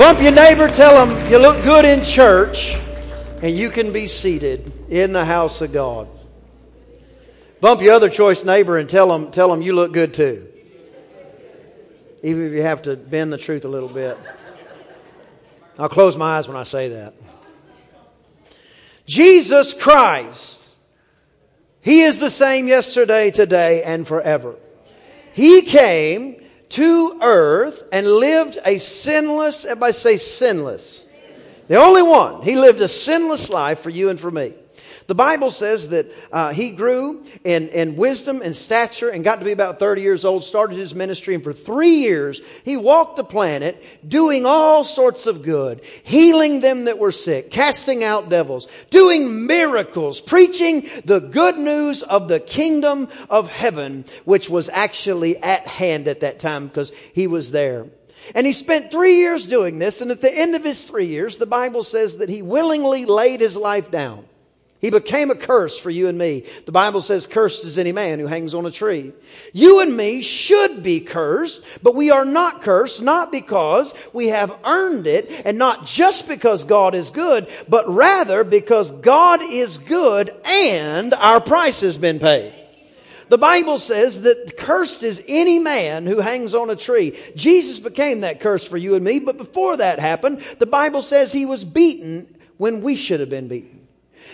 Bump your neighbor, tell them you look good in church, and you can be seated in the house of God. Bump your other choice neighbor and tell them, tell them you look good too. Even if you have to bend the truth a little bit. I'll close my eyes when I say that. Jesus Christ, He is the same yesterday, today, and forever. He came to earth and lived a sinless, everybody say sinless. The only one. He lived a sinless life for you and for me. The Bible says that uh, he grew in, in wisdom and stature and got to be about 30 years old, started his ministry, and for three years he walked the planet doing all sorts of good, healing them that were sick, casting out devils, doing miracles, preaching the good news of the kingdom of heaven, which was actually at hand at that time because he was there. And he spent three years doing this, and at the end of his three years, the Bible says that he willingly laid his life down. He became a curse for you and me. The Bible says, cursed is any man who hangs on a tree. You and me should be cursed, but we are not cursed, not because we have earned it, and not just because God is good, but rather because God is good and our price has been paid. The Bible says that cursed is any man who hangs on a tree. Jesus became that curse for you and me, but before that happened, the Bible says he was beaten when we should have been beaten.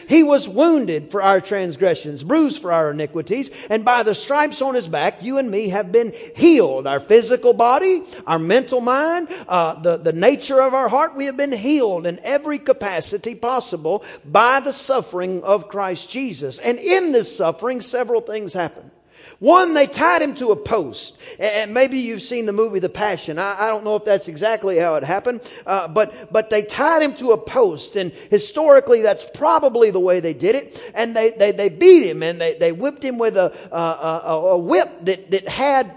He was wounded for our transgressions, bruised for our iniquities, and by the stripes on his back, you and me have been healed. Our physical body, our mental mind, uh, the, the nature of our heart, we have been healed in every capacity possible by the suffering of Christ Jesus. And in this suffering, several things happen. One, they tied him to a post. And maybe you've seen the movie The Passion. I, I don't know if that's exactly how it happened, uh, but, but they tied him to a post. And historically, that's probably the way they did it. And they, they, they beat him and they, they whipped him with a, a, a whip that, that had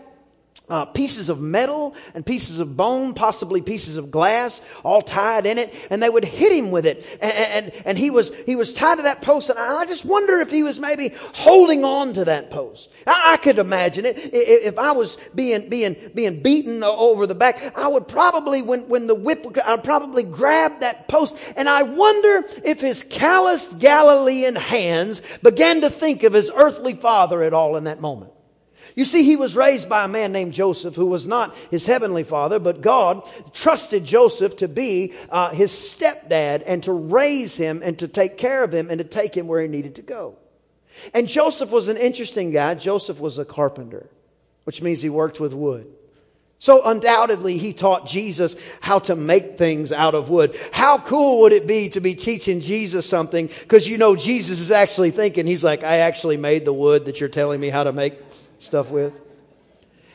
uh, pieces of metal and pieces of bone, possibly pieces of glass, all tied in it, and they would hit him with it. And, and, and, he was he was tied to that post, and I just wonder if he was maybe holding on to that post. I, I could imagine it. If I was being being being beaten over the back, I would probably when when the whip, I'd probably grab that post, and I wonder if his calloused Galilean hands began to think of his earthly father at all in that moment. You see, he was raised by a man named Joseph who was not his heavenly father, but God trusted Joseph to be uh, his stepdad and to raise him and to take care of him and to take him where he needed to go. And Joseph was an interesting guy. Joseph was a carpenter, which means he worked with wood. So undoubtedly he taught Jesus how to make things out of wood. How cool would it be to be teaching Jesus something? Because you know Jesus is actually thinking, he's like, I actually made the wood that you're telling me how to make stuff with.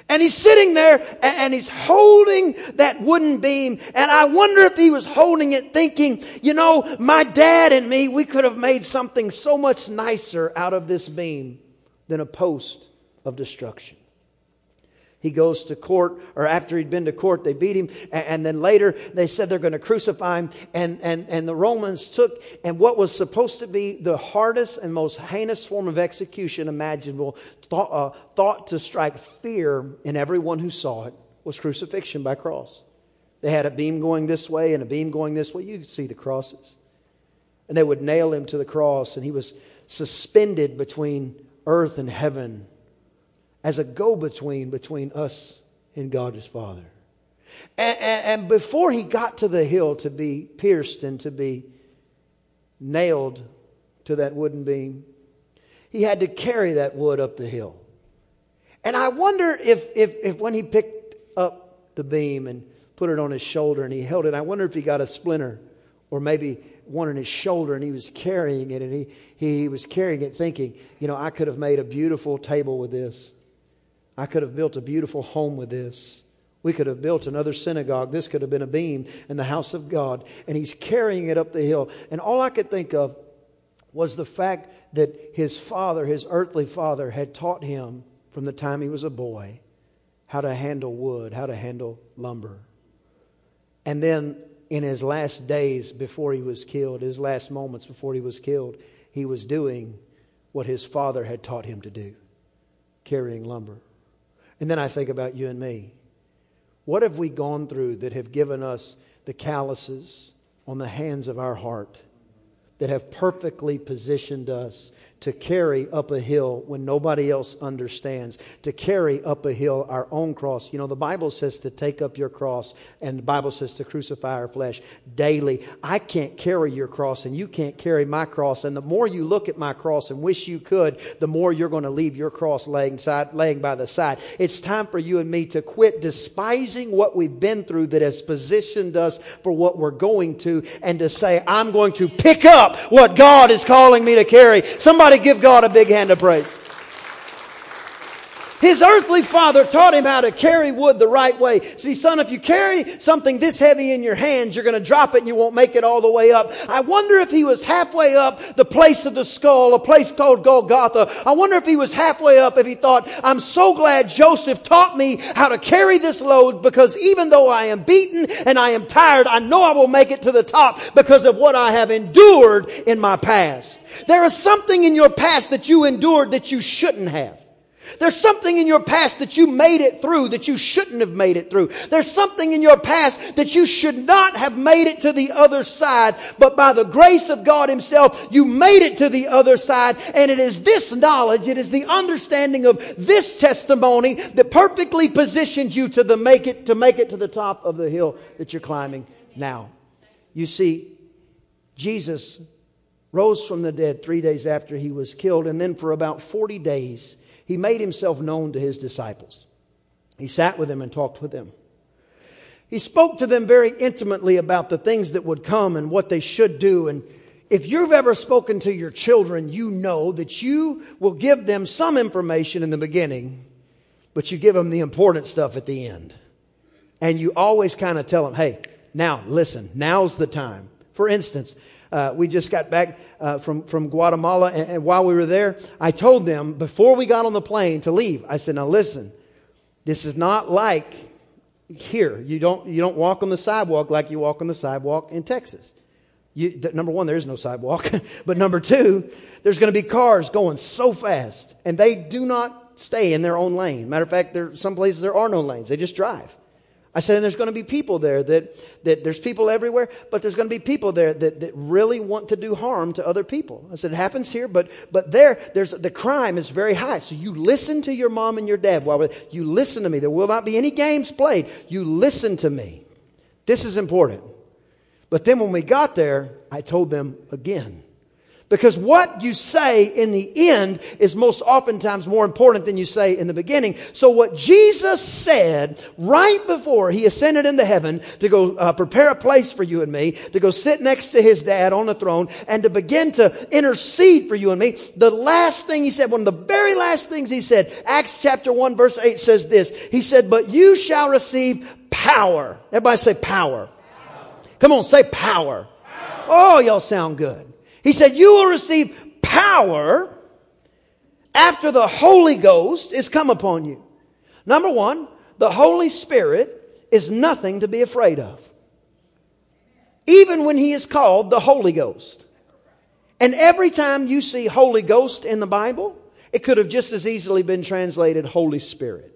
And he's sitting there and he's holding that wooden beam. And I wonder if he was holding it thinking, you know, my dad and me, we could have made something so much nicer out of this beam than a post of destruction. He goes to court, or after he'd been to court, they beat him. And, then later they said they're going to crucify him. And, and, and the Romans took, and what was supposed to be the hardest and most heinous form of execution imaginable, thought, uh, thought to strike fear in everyone who saw it, was crucifixion by cross. They had a beam going this way and a beam going this way. You could see the crosses. And they would nail him to the cross, and he was suspended between earth and heaven as a go between between us and God his Father. And, and, and, before he got to the hill to be pierced and to be nailed to that wooden beam, he had to carry that wood up the hill. And I wonder if, if, if when he picked up the beam and put it on his shoulder and he held it, I wonder if he got a splinter or maybe one on his shoulder and he was carrying it and he, he was carrying it thinking, you know, I could have made a beautiful table with this. I could have built a beautiful home with this. We could have built another synagogue. This could have been a beam in the house of God. And he's carrying it up the hill. And all I could think of was the fact that his father, his earthly father, had taught him from the time he was a boy how to handle wood, how to handle lumber. And then in his last days before he was killed, his last moments before he was killed, he was doing what his father had taught him to do carrying lumber. And then I think about you and me. What have we gone through that have given us the calluses on the hands of our heart that have perfectly positioned us to carry up a hill when nobody else understands, to carry up a hill our own cross. You know, the Bible says to take up your cross, and the Bible says to crucify our flesh daily. I can't carry your cross, and you can't carry my cross. And the more you look at my cross and wish you could, the more you're going to leave your cross laying, side, laying by the side. It's time for you and me to quit despising what we've been through that has positioned us for what we're going to, and to say, I'm going to pick up what God is calling me to carry. Somebody Give God a big hand of praise. His earthly father taught him how to carry wood the right way. See, son, if you carry something this heavy in your hands, you're going to drop it and you won't make it all the way up. I wonder if he was halfway up the place of the skull, a place called Golgotha. I wonder if he was halfway up if he thought, I'm so glad Joseph taught me how to carry this load because even though I am beaten and I am tired, I know I will make it to the top because of what I have endured in my past. There is something in your past that you endured that you shouldn't have. There's something in your past that you made it through that you shouldn't have made it through. There's something in your past that you should not have made it to the other side, but by the grace of God Himself, you made it to the other side. And it is this knowledge, it is the understanding of this testimony that perfectly positions you to the make it, to make it to the top of the hill that you're climbing now. You see, Jesus rose from the dead three days after he was killed, and then for about 40 days, he made himself known to his disciples. He sat with them and talked with them. He spoke to them very intimately about the things that would come and what they should do. And if you've ever spoken to your children, you know that you will give them some information in the beginning, but you give them the important stuff at the end. And you always kind of tell them, hey, now listen, now's the time. For instance, uh, we just got back uh, from, from Guatemala, and, and while we were there, I told them before we got on the plane to leave, I said, now listen, this is not like here. You don't, you don't walk on the sidewalk like you walk on the sidewalk in Texas. You, number one, there is no sidewalk. but number two, there's going to be cars going so fast, and they do not stay in their own lane. Matter of fact, there some places there are no lanes; they just drive. I said, and there's going to be people there that, that there's people everywhere, but there's going to be people there that, that really want to do harm to other people. I said, it happens here, but, but there, there's, the crime is very high. So you listen to your mom and your dad while you listen to me. There will not be any games played. You listen to me. This is important. But then when we got there, I told them again. Because what you say in the end is most oftentimes more important than you say in the beginning. So what Jesus said right before he ascended into heaven to go uh, prepare a place for you and me, to go sit next to his dad on the throne and to begin to intercede for you and me, the last thing he said, one of the very last things he said, Acts chapter 1 verse 8 says this. He said, but you shall receive power. Everybody say power. power. Come on, say power. power. Oh, y'all sound good. He said, You will receive power after the Holy Ghost is come upon you. Number one, the Holy Spirit is nothing to be afraid of. Even when He is called the Holy Ghost. And every time you see Holy Ghost in the Bible, it could have just as easily been translated Holy Spirit.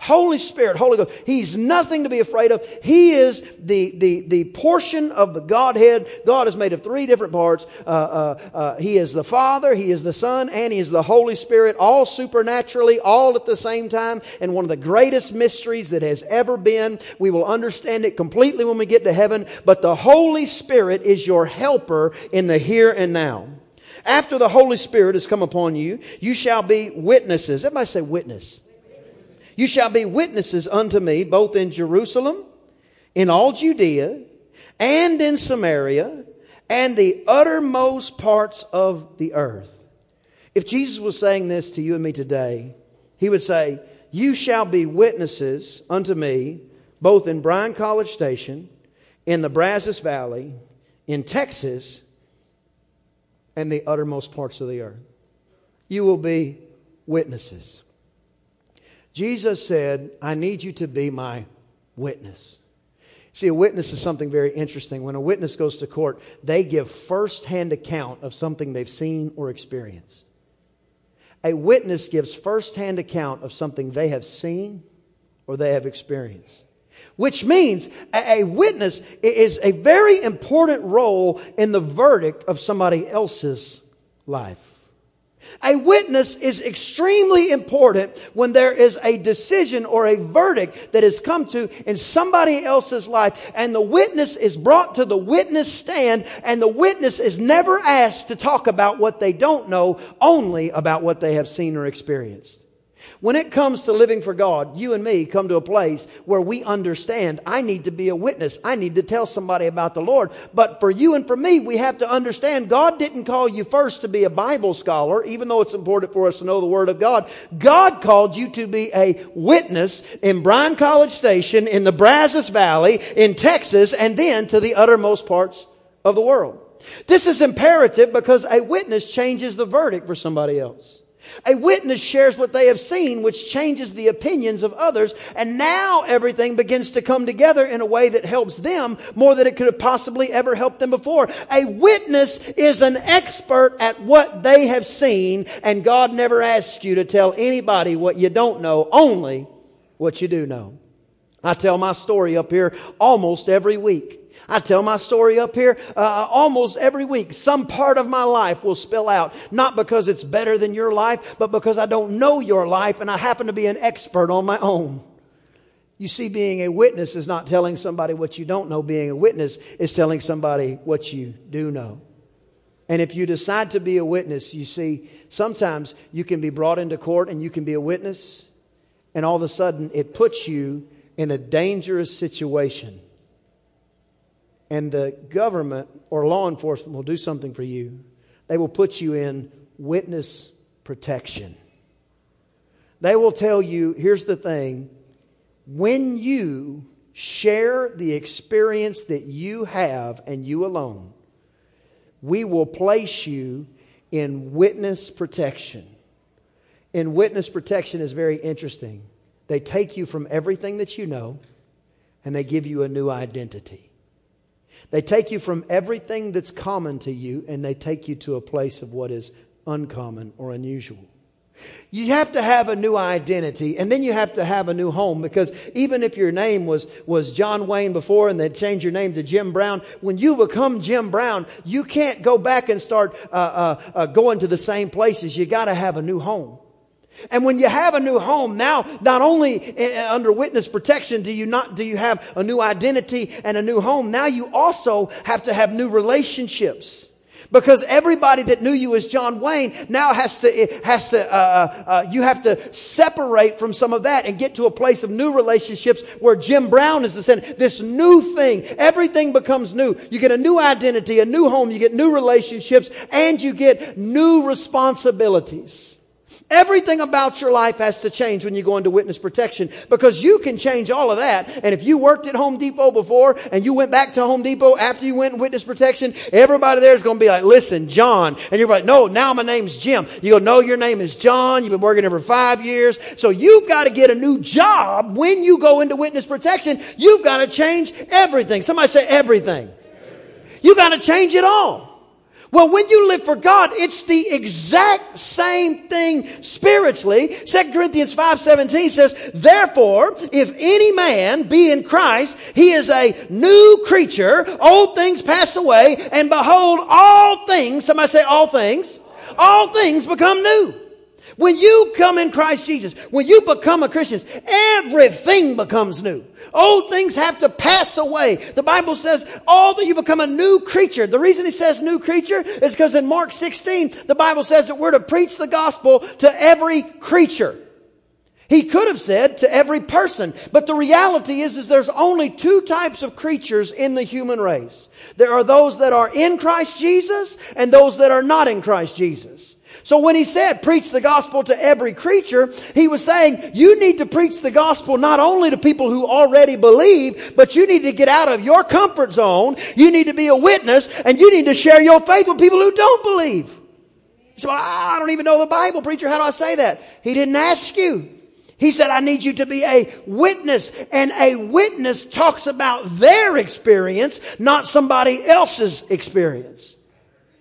Holy Spirit, Holy Ghost. He's nothing to be afraid of. He is the, the, the portion of the Godhead. God is made of three different parts. Uh, uh, uh, he is the Father, He is the Son, and He is the Holy Spirit, all supernaturally, all at the same time. And one of the greatest mysteries that has ever been. We will understand it completely when we get to heaven. But the Holy Spirit is your helper in the here and now. After the Holy Spirit has come upon you, you shall be witnesses. Everybody say witness. You shall be witnesses unto me both in Jerusalem, in all Judea, and in Samaria, and the uttermost parts of the earth. If Jesus was saying this to you and me today, he would say, you shall be witnesses unto me both in Bryan College Station, in the Brazos Valley, in Texas, and the uttermost parts of the earth. You will be witnesses. Jesus said, I need you to be my witness. See, a witness is something very interesting. When a witness goes to court, they give first-hand account of something they've seen or experienced. A witness gives first-hand account of something they have seen or they have experienced. Which means a witness is a very important role in the verdict of somebody else's life. A witness is extremely important when there is a decision or a verdict that has come to in somebody else's life and the witness is brought to the witness stand and the witness is never asked to talk about what they don't know, only about what they have seen or experienced. When it comes to living for God, you and me come to a place where we understand I need to be a witness. I need to tell somebody about the Lord. But for you and for me, we have to understand God didn't call you first to be a Bible scholar, even though it's important for us to know the Word of God. God called you to be a witness in Bryan College Station, in the Brazos Valley, in Texas, and then to the uttermost parts of the world. This is imperative because a witness changes the verdict for somebody else. A witness shares what they have seen, which changes the opinions of others. And now everything begins to come together in a way that helps them more than it could have possibly ever helped them before. A witness is an expert at what they have seen. And God never asks you to tell anybody what you don't know, only what you do know. I tell my story up here almost every week. I tell my story up here uh, almost every week. Some part of my life will spill out, not because it's better than your life, but because I don't know your life and I happen to be an expert on my own. You see, being a witness is not telling somebody what you don't know. Being a witness is telling somebody what you do know. And if you decide to be a witness, you see, sometimes you can be brought into court and you can be a witness, and all of a sudden it puts you in a dangerous situation and the government or law enforcement will do something for you. They will put you in witness protection. They will tell you here's the thing when you share the experience that you have and you alone, we will place you in witness protection. In witness protection is very interesting. They take you from everything that you know and they give you a new identity. They take you from everything that's common to you and they take you to a place of what is uncommon or unusual. You have to have a new identity and then you have to have a new home because even if your name was, was John Wayne before and they changed your name to Jim Brown, when you become Jim Brown, you can't go back and start uh, uh, uh, going to the same places. You got to have a new home. And when you have a new home, now not only eh, eh, under witness protection do you not, do you have a new identity and a new home, now you also have to have new relationships. Because everybody that knew you as John Wayne now has to, eh, has to, uh, uh, uh, you have to separate from some of that and get to a place of new relationships where Jim Brown is the center. This new thing, everything becomes new. You get a new identity, a new home, you get new relationships, and you get new responsibilities. Everything about your life has to change when you go into witness protection because you can change all of that. And if you worked at Home Depot before and you went back to Home Depot after you went in witness protection, everybody there is going to be like, listen, John. And you're like, no, now my name's Jim. You go, no, your name is John. You've been working there for five years. So you've got to get a new job when you go into witness protection. You've got to change everything. Somebody say everything. You got to change it all. Well, when you live for God, it's the exact same thing spiritually. 2 Corinthians 5:17 says, "Therefore, if any man be in Christ, he is a new creature. Old things pass away, and behold, all things, somebody say all things, all things become new." When you come in Christ Jesus, when you become a Christian, everything becomes new. Old things have to pass away. The Bible says all that you become a new creature. The reason he says new creature is because in Mark 16, the Bible says that we're to preach the gospel to every creature. He could have said to every person, but the reality is, is there's only two types of creatures in the human race. There are those that are in Christ Jesus and those that are not in Christ Jesus. So when he said preach the gospel to every creature, he was saying you need to preach the gospel not only to people who already believe, but you need to get out of your comfort zone. You need to be a witness and you need to share your faith with people who don't believe. So I don't even know the Bible, preacher. How do I say that? He didn't ask you. He said, I need you to be a witness. And a witness talks about their experience, not somebody else's experience.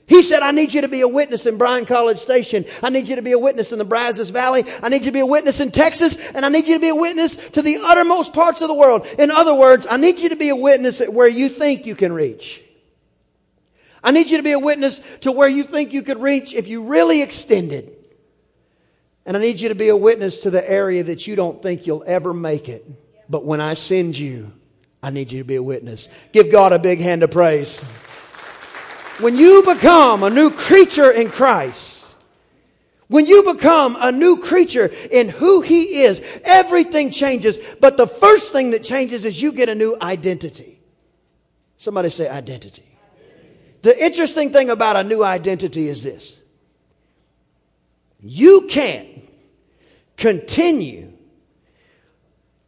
He said, I need you to be a witness in Bryan College Station. I need you to be a witness in the Brazos Valley. I need you to be a witness in Texas. And I need you to be a witness to the uttermost parts of the world. In other words, I need you to be a witness where you think you can reach. I need you to be a witness to where you think you could reach if you really extended. And I need you to be a witness to the area that you don't think you'll ever make it. But when I send you, I need you to be a witness. Give God a big hand of praise. When you become a new creature in Christ, when you become a new creature in who He is, everything changes. But the first thing that changes is you get a new identity. Somebody say identity. The interesting thing about a new identity is this. You can't continue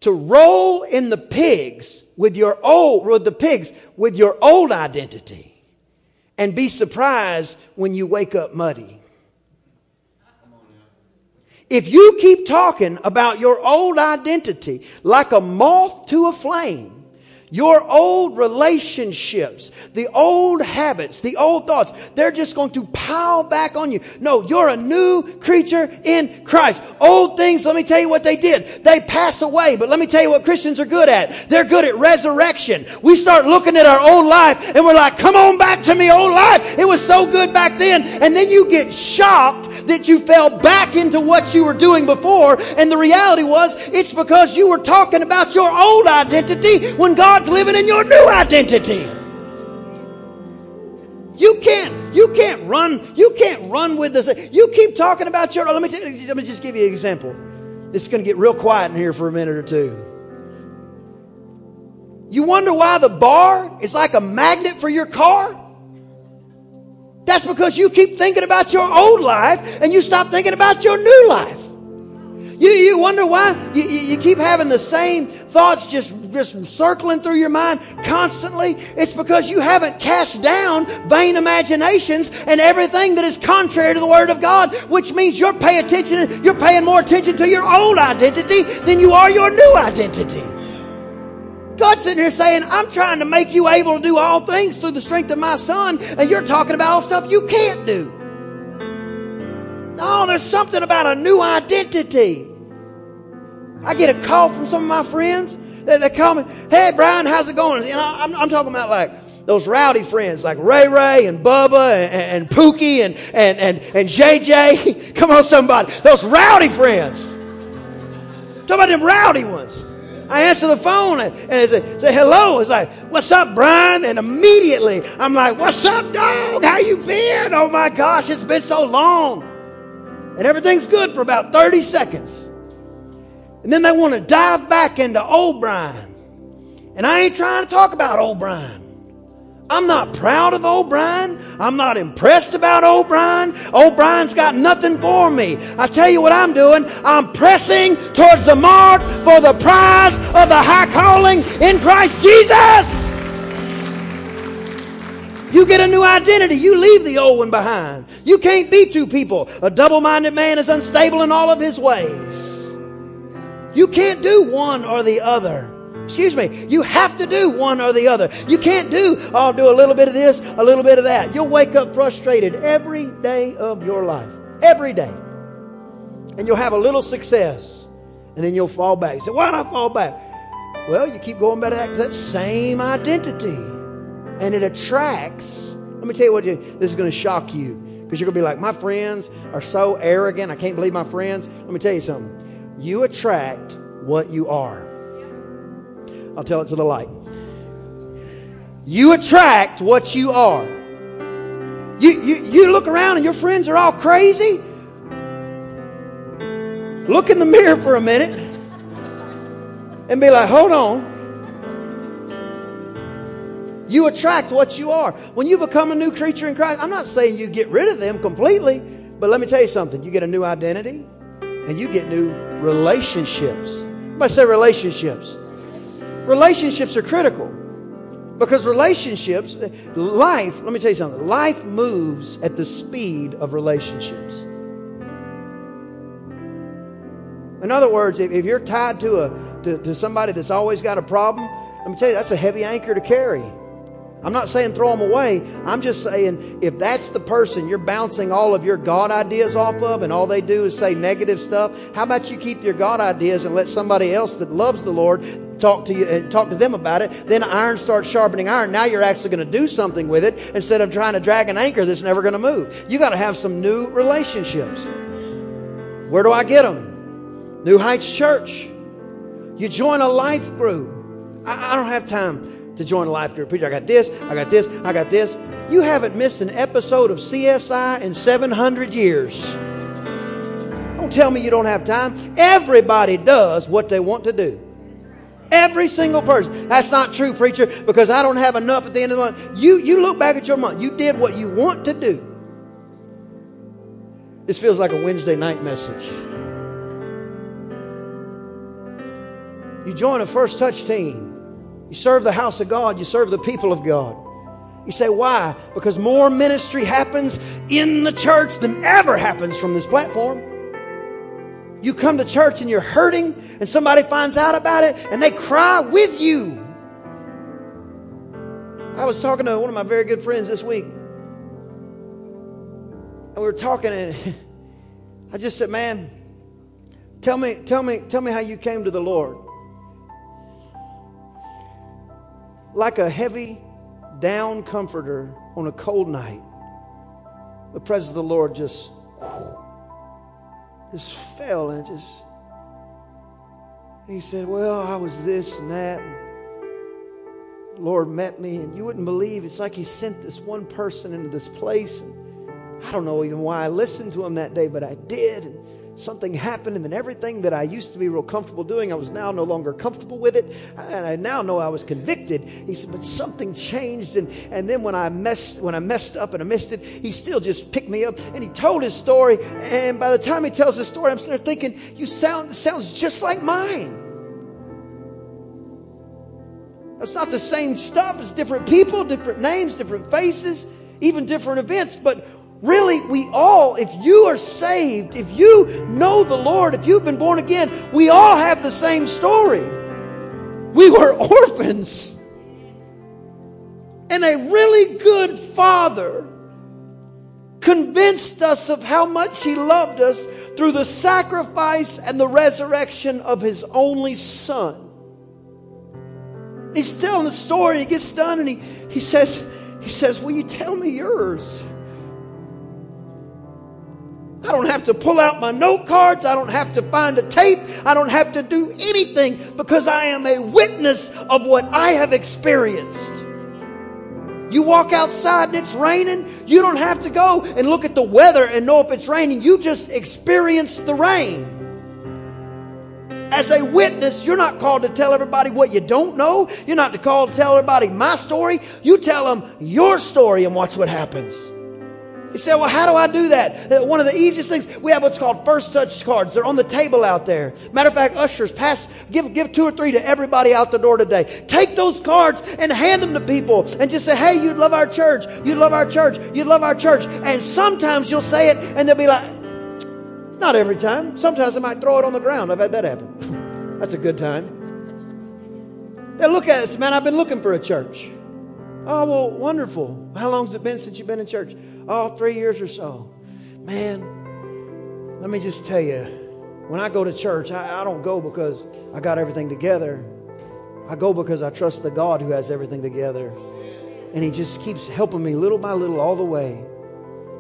to roll in the pigs with your old, with the pigs, with your old identity and be surprised when you wake up muddy. If you keep talking about your old identity like a moth to a flame, your old relationships, the old habits, the old thoughts, they're just going to pile back on you. No, you're a new creature in Christ. Old things, let me tell you what they did. They pass away, but let me tell you what Christians are good at. They're good at resurrection. We start looking at our old life and we're like, come on back to me, old life. It was so good back then. And then you get shocked that you fell back into what you were doing before. And the reality was, it's because you were talking about your old identity when God's living in your new identity. You can't, you can't run, you can't run with this. You keep talking about your, let me, tell, let me just give you an example. It's going to get real quiet in here for a minute or two. You wonder why the bar is like a magnet for your car? That's because you keep thinking about your old life and you stop thinking about your new life. You, you wonder why you, you keep having the same thoughts just, just circling through your mind constantly. It's because you haven't cast down vain imaginations and everything that is contrary to the Word of God, which means you're paying attention, you're paying more attention to your old identity than you are your new identity. God's sitting here saying, I'm trying to make you able to do all things through the strength of my son, and you're talking about all stuff you can't do. No, there's something about a new identity. I get a call from some of my friends. They, they call me, hey, Brian, how's it going? You know, I'm, I'm talking about like those rowdy friends like Ray Ray and Bubba and, and, and Pookie and, and, and, and JJ. Come on, somebody. Those rowdy friends. Talk about them rowdy ones. I answer the phone and, and say, say hello. It's like, what's up, Brian? And immediately I'm like, what's up, dog? How you been? Oh my gosh, it's been so long. And everything's good for about 30 seconds. And then they want to dive back into old Brian. And I ain't trying to talk about old Brian. I'm not proud of O'Brien. I'm not impressed about O'Brien. O'Brien's got nothing for me. I tell you what I'm doing. I'm pressing towards the mark for the prize of the high calling in Christ Jesus. You get a new identity. You leave the old one behind. You can't be two people. A double minded man is unstable in all of his ways. You can't do one or the other. Excuse me. You have to do one or the other. You can't do, I'll do a little bit of this, a little bit of that. You'll wake up frustrated every day of your life. Every day. And you'll have a little success. And then you'll fall back. You say, why did I fall back? Well, you keep going back to that same identity. And it attracts. Let me tell you what you, this is going to shock you. Because you're going to be like, my friends are so arrogant. I can't believe my friends. Let me tell you something. You attract what you are. I'll tell it to the light. You attract what you are. You, you, you look around and your friends are all crazy. Look in the mirror for a minute and be like, hold on. You attract what you are. When you become a new creature in Christ, I'm not saying you get rid of them completely, But let me tell you something you get a new identity and you get new relationships. I say relationships. Relationships are critical because relationships, life, let me tell you something, life moves at the speed of relationships. In other words, if, you're tied to, a, to, to somebody that's always got a problem, let me tell you, that's a heavy anchor to carry. I'm not saying throw them away. I'm just saying if that's the person you're bouncing all of your God ideas off of and all they do is say negative stuff, how about you keep your God ideas and let somebody else that loves the Lord talk to you and uh, talk to them about it? Then iron starts sharpening iron. Now you're actually going to do something with it instead of trying to drag an anchor that's never going to move. You got to have some new relationships. Where do I get them? New Heights Church. You join a life group. I, I don't have time to join a life group. Preacher, I got this, I got this, I got this. You haven't missed an episode of CSI in 700 years. Don't tell me you don't have time. Everybody does what they want to do. Every single person. That's not true, preacher, because I don't have enough at the end of the month. You, you look back at your month. You did what you want to do. This feels like a Wednesday night message. You join a first touch team. You serve the house of God, you serve the people of God. You say, why? Because more ministry happens in the church than ever happens from this platform. You come to church and you're hurting, and somebody finds out about it and they cry with you. I was talking to one of my very good friends this week. And we were talking, and I just said, Man, tell me, tell me, tell me how you came to the Lord. Like a heavy down comforter on a cold night. The presence of the Lord just, just fell and just. he said, Well, I was this and that. And the Lord met me, and you wouldn't believe it's like He sent this one person into this place. And I don't know even why I listened to Him that day, but I did. And something happened, and then everything that I used to be real comfortable doing, I was now no longer comfortable with it. And I now know I was convicted. He said, but something changed. And, and then when I messed, when I messed up and I missed it, he still just picked me up and he told his story. And by the time he tells his story, I'm sitting there thinking, you sound, sounds just like mine. It's not the same stuff. It's different people, different names, different faces, even different events. But Really, we all, if you are saved, if you know the Lord, if you've been born again, we all have the same story. We were orphans. And a really good father convinced us of how much he loved us through the sacrifice and the resurrection of his only son. He's telling the story, he gets done and he, he says, he says, Will you tell me yours? I don't have to pull out my note cards. I don't have to find a tape. I don't have to do anything because I am a witness of what I have experienced. You walk outside and it's raining. You don't have to go and look at the weather and know if it's raining. You just experience the rain. As a witness, you're not called to tell everybody what you don't know. You're not called to tell everybody my story. You tell them your story and watch what happens. You say, well, how do I do that? Uh, one of the easiest things, we have what's called first touch cards. They're on the table out there. Matter of fact, ushers, pass, give, give two or three to everybody out the door today. Take those cards and hand them to people and just say, hey, you'd love our church. You'd love our church. You'd love our church. And sometimes you'll say it and they'll be like, not every time. Sometimes they might throw it on the ground. I've had that happen. That's a good time. They look at us, man, I've been looking for a church. Oh, well, wonderful. How long has it been since you've been in church? Oh, three years or so. Man, let me just tell you, when I go to church, I, I don't go because I got everything together. I go because I trust the God who has everything together. And He just keeps helping me little by little all the way.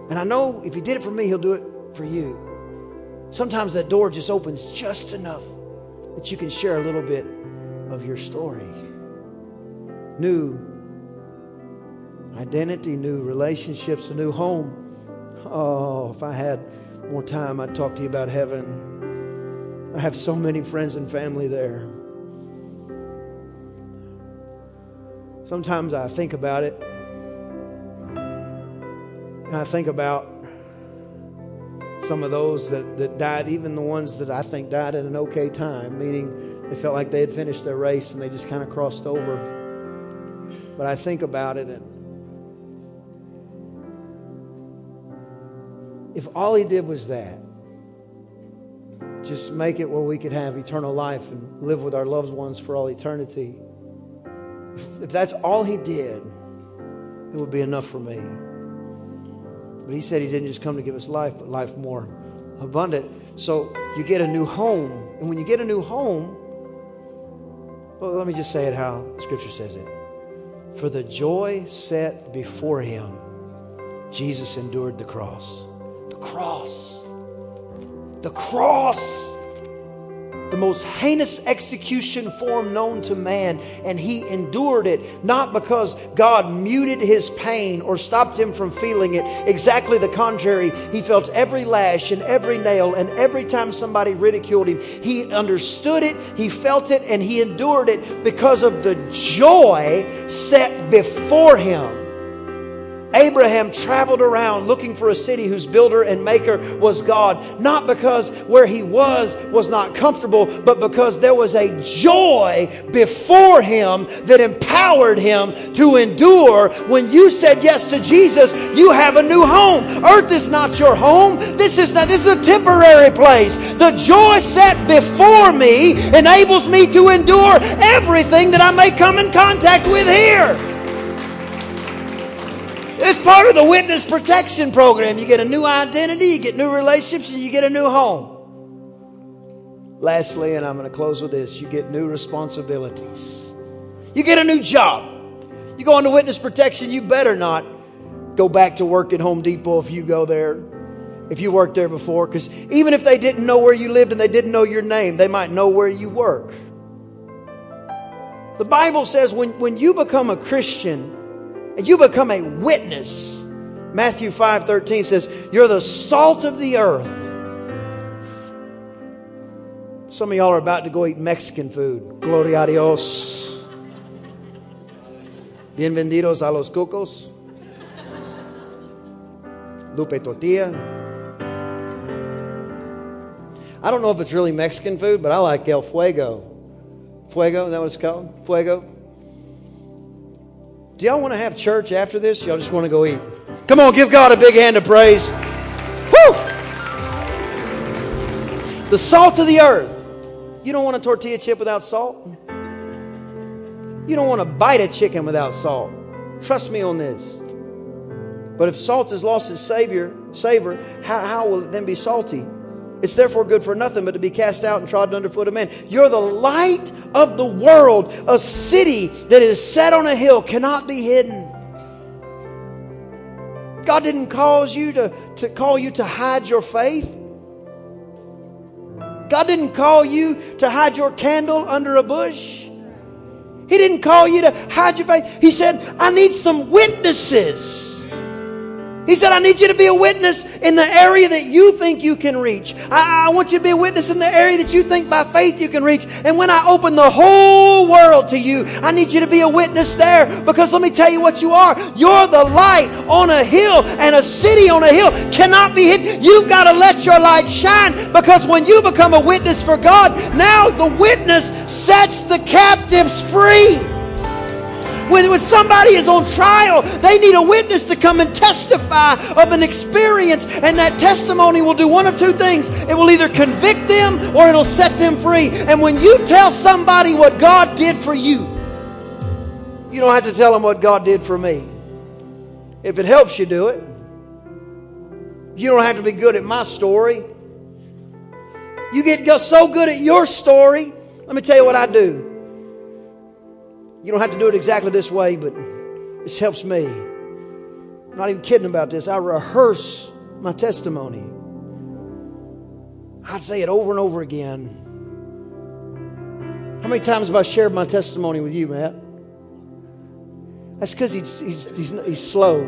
And I know if He did it for me, He'll do it for you. Sometimes that door just opens just enough that you can share a little bit of your story. New identity, new relationships, a new home. Oh, if I had more time, I'd talk to you about heaven. I have so many friends and family there. Sometimes I think about it, and I think about some of those that, that died, even the ones that I think died at an okay time, meaning they felt like they had finished their race and they just kind of crossed over. But I think about it and if all he did was that, just make it where we could have eternal life and live with our loved ones for all eternity. If that's all he did, it would be enough for me. But he said he didn't just come to give us life, but life more abundant. So you get a new home. And when you get a new home, well, let me just say it how Scripture says it. For the joy set before him, Jesus endured the cross. Cross. The cross the most heinous execution form known to man, and he endured it, not because God muted his pain or stopped him from feeling it. Exactly the contrary. He felt every lash and every nail, and every time somebody ridiculed him, he understood it, he felt it, and he endured it because of the joy set before him. Abraham traveled around looking for a city whose builder and maker was God, not because where he was was not comfortable, but because there was a joy before him that empowered him to endure. When you said yes to Jesus, you have a new home. Earth is not your home. This is not, this is a temporary place. The joy set before me enables me to endure everything that I may come in contact with here. It's part of the witness protection program. You get a new identity, you get new relationships, and you get a new home. Lastly, and I'm going to close with this you get new responsibilities. You get a new job. You go into witness protection, you better not go back to work at Home Depot if you go there, if you worked there before, because even if they didn't know where you lived and they didn't know your name, they might know where you work. The Bible says when, when you become a Christian, and you become a witness. Matthew 5:13 says, "You're the salt of the earth." Some of y'all are about to go eat Mexican food. Gloria a Dios. Bienvenidos a los cocos. Lupe tortilla. I don't know if it's really Mexican food, but I like El Fuego. Fuego, is that what it's called? Fuego. Do y'all want to have church after this? Y'all just want to go eat? Come on, give God a big hand of praise. Woo! The salt of the earth. You don't want a tortilla chip without salt. You don't want to bite a chicken without salt. Trust me on this. But if salt has lost its savior, savor, how, how will it then be salty? It's therefore good for nothing but to be cast out and trodden underfoot of men. You're the light of the world. A city that is set on a hill cannot be hidden. God didn't cause you to, to call you to hide your faith. God didn't call you to hide your candle under a bush. He didn't call you to hide your faith. He said, I need some witnesses. He said, I need you to be a witness in the area that you think you can reach. I, I, want you to be a witness in the area that you think by faith you can reach. And when I open the whole world to you, I need you to be a witness there because let me tell you what you are. You're the light on a hill and a city on a hill cannot be hidden. You've got to let your light shine because when you become a witness for God, now the witness sets the captives free. When, when somebody is on trial, they need a witness to come and testify of an experience, and that testimony will do one of two things it will either convict them or it'll set them free. And when you tell somebody what God did for you, you don't have to tell them what God did for me. If it helps you do it, you don't have to be good at my story. You get so good at your story. Let me tell you what I do. You don't have to do it exactly this way, but this helps me. I'm not even kidding about this. I rehearse my testimony. I'd say it over and over again. How many times have I shared my testimony with you, Matt? That's because he's, he's, he's, he's slow.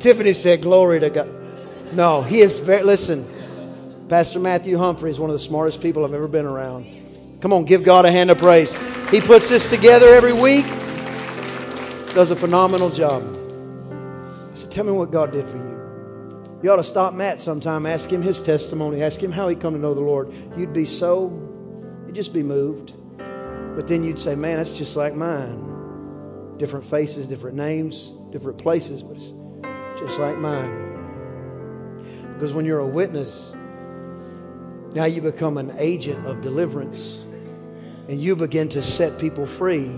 Tiffany said, Glory to God. No, he is very, listen, Pastor Matthew Humphrey is one of the smartest people I've ever been around. Come on, give God a hand of praise. He puts this together every week, does a phenomenal job. I said, Tell me what God did for you. You ought to stop Matt sometime, ask him his testimony, ask him how he come to know the Lord. You'd be so, you'd just be moved. But then you'd say, man, that's just like mine. Different faces, different names, different places, but it's just like mine. Because when you're a witness, now you become an agent of deliverance and you begin to set people free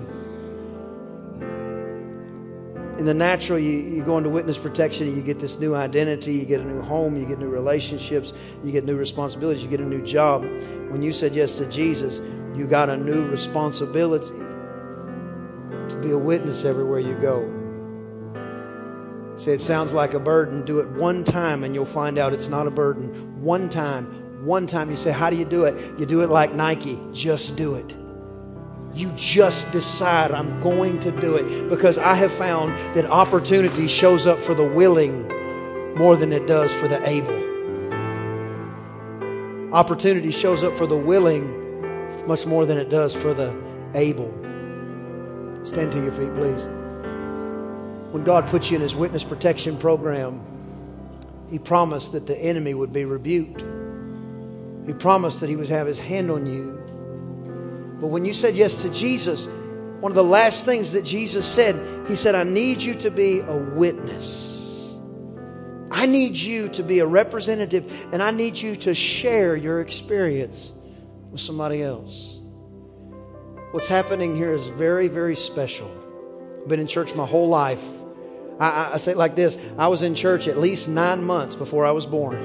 in the natural, you, you go into witness protection and you get this new identity, you get a new home, you get new relationships, you get new responsibilities, you get a new job. When you said yes to Jesus, you got a new responsibility to be a witness everywhere you go. Say it sounds like a burden. Do it one time and you'll find out it's not a burden. One time, one time. You say, How do you do it? You do it like Nike. Just do it you just decide I'm going to do it because I have found that opportunity shows up for the willing more than it does for the able. Opportunity shows up for the willing much more than it does for the able. Stand to your feet, please. When God put you in His witness protection program, He promised that the enemy would be rebuked. He promised that He would have His hand on you but when you said yes to Jesus, one of the last things that Jesus said, He said, I need you to be a witness. I need you to be a representative, and I need you to share your experience with somebody else. What's happening here is very, very special. I've been in church my whole life. I, I, I say it like this I was in church at least nine months before I was born.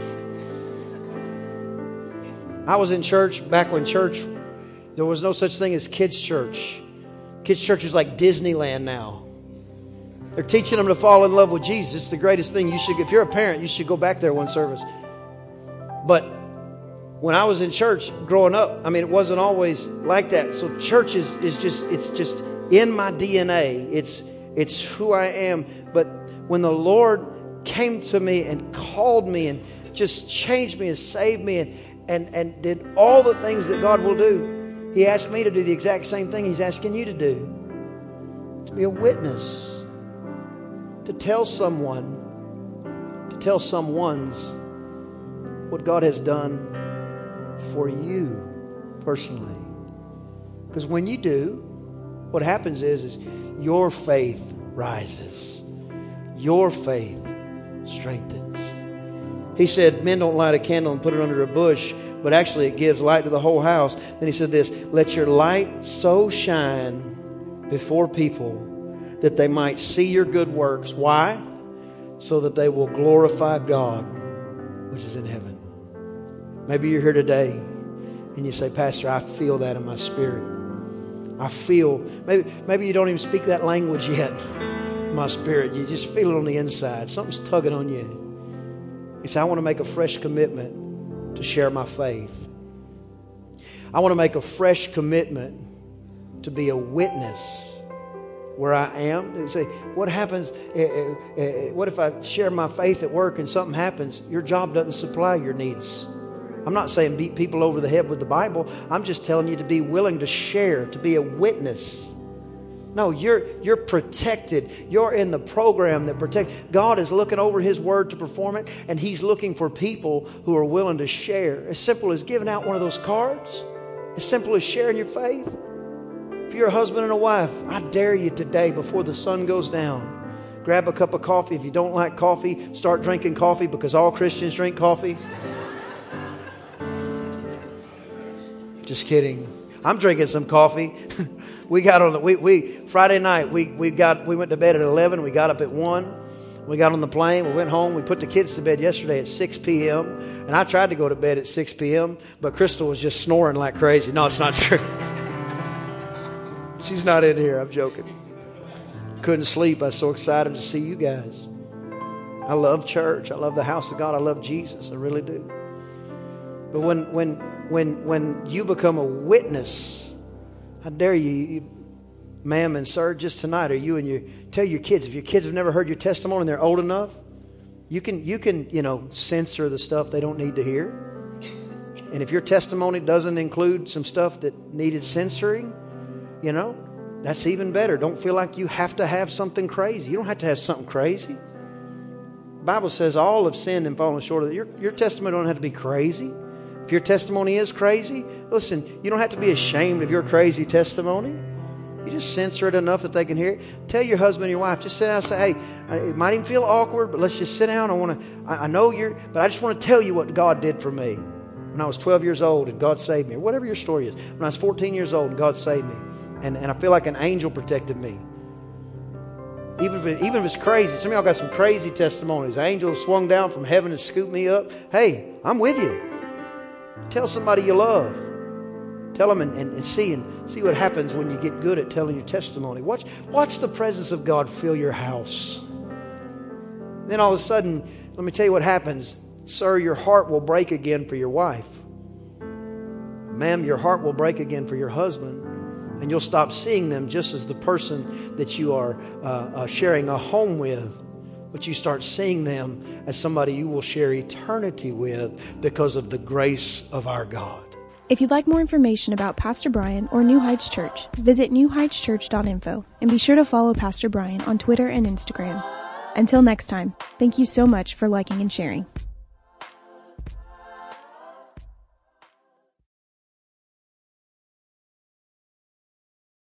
I was in church back when church there was no such thing as kids' church. Kids' church is like Disneyland now. They're teaching them to fall in love with Jesus. It's the greatest thing. You should, if you're a parent, you should go back there one service. But when I was in church growing up, I mean, it wasn't always like that. So church is, is just, it's just in my DNA. It's, it's who I am. But when the Lord came to me and called me and just changed me and saved me and, and, and did all the things that God will do, he asked me to do the exact same thing He's asking you to do to be a witness, to tell someone, to tell someone's what God has done for you personally. Because when you do, what happens is, is your faith rises, your faith strengthens. He said, Men don't light a candle and put it under a bush but actually it gives light to the whole house. Then he said this Let your light so shine before people that they might see your good works. Why? So that they will glorify God, which is in heaven. Maybe you're here today and you say, Pastor, I feel that in my spirit. I feel, maybe, maybe you don't even speak that language yet. My spirit, you just feel it on the inside. Something's tugging on you. You say, I want to make a fresh commitment to share my faith. I want to make a fresh commitment to be a witness where I am. And say, what happens? Eh, eh, eh, what if I share my faith at work and something happens? Your job doesn't supply your needs. I'm not saying beat people over the head with the Bible. I'm just telling you to be willing to share, to be a witness. No, you're you're protected. You're in the program that protect. God is looking over His word to perform it, and He's looking for people who are willing to share. As simple as giving out one of those cards, as simple as sharing your faith. If you're a husband and a wife, I dare you today, before the sun goes down, grab a cup of coffee. If you don't like coffee, start drinking coffee because all Christians drink coffee. Just kidding. I'm drinking some coffee. we got on the we, we Friday night we we got we went to bed at eleven. We got up at one. We got on the plane. We went home. We put the kids to bed yesterday at six p.m. And I tried to go to bed at six p.m. But Crystal was just snoring like crazy. No, it's not true. She's not in here. I'm joking. Couldn't sleep. I was so excited to see you guys. I love church. I love the house of God. I love Jesus. I really do. But when when when when you become a witness I dare you, you ma'am and sir, just tonight, or you and you tell your kids, if your kids have never heard your testimony and they're old enough, you can, you can, you know, censor the stuff they don't need to hear. And if your testimony doesn't include some stuff that needed censoring, you know, that's even better. Don't feel like you have to have something crazy. You don't have to have something crazy. The Bible says all have sinned and fallen short of it. Your, your testimony don't have to be crazy. If your testimony is crazy, listen, you don't have to be ashamed of your crazy testimony. You just censor it enough that they can hear it. Tell your husband and your wife, just sit down and say, hey, it might even feel awkward, but let's just sit down. I want to, I, know you're, but I just want to tell you what God did for me when I was 12 years old and God saved me, or whatever your story is. When I was 14 years old and God saved me, and, and I feel like an angel protected me. Even if, it, even if it's crazy, some of y'all got some crazy testimonies. Angels swung down from heaven and scooped me up. Hey, I'm with you. Tell somebody you love. Tell them and, and, and, see and see what happens when you get good at telling your testimony. Watch, watch the presence of God fill your house. Then all of a sudden, let me tell you what happens. Sir, your heart will break again for your wife. Ma'am, your heart will break again for your husband. And you'll stop seeing them just as the person that you are uh, uh, sharing a home with but you start seeing them as somebody you will share eternity with because of the grace of our God. If you'd like more information about Pastor Brian or New Heights Church, visit newheightschurch.info and be sure to follow Pastor Brian on Twitter and Instagram. Until next time, thank you so much for liking and sharing.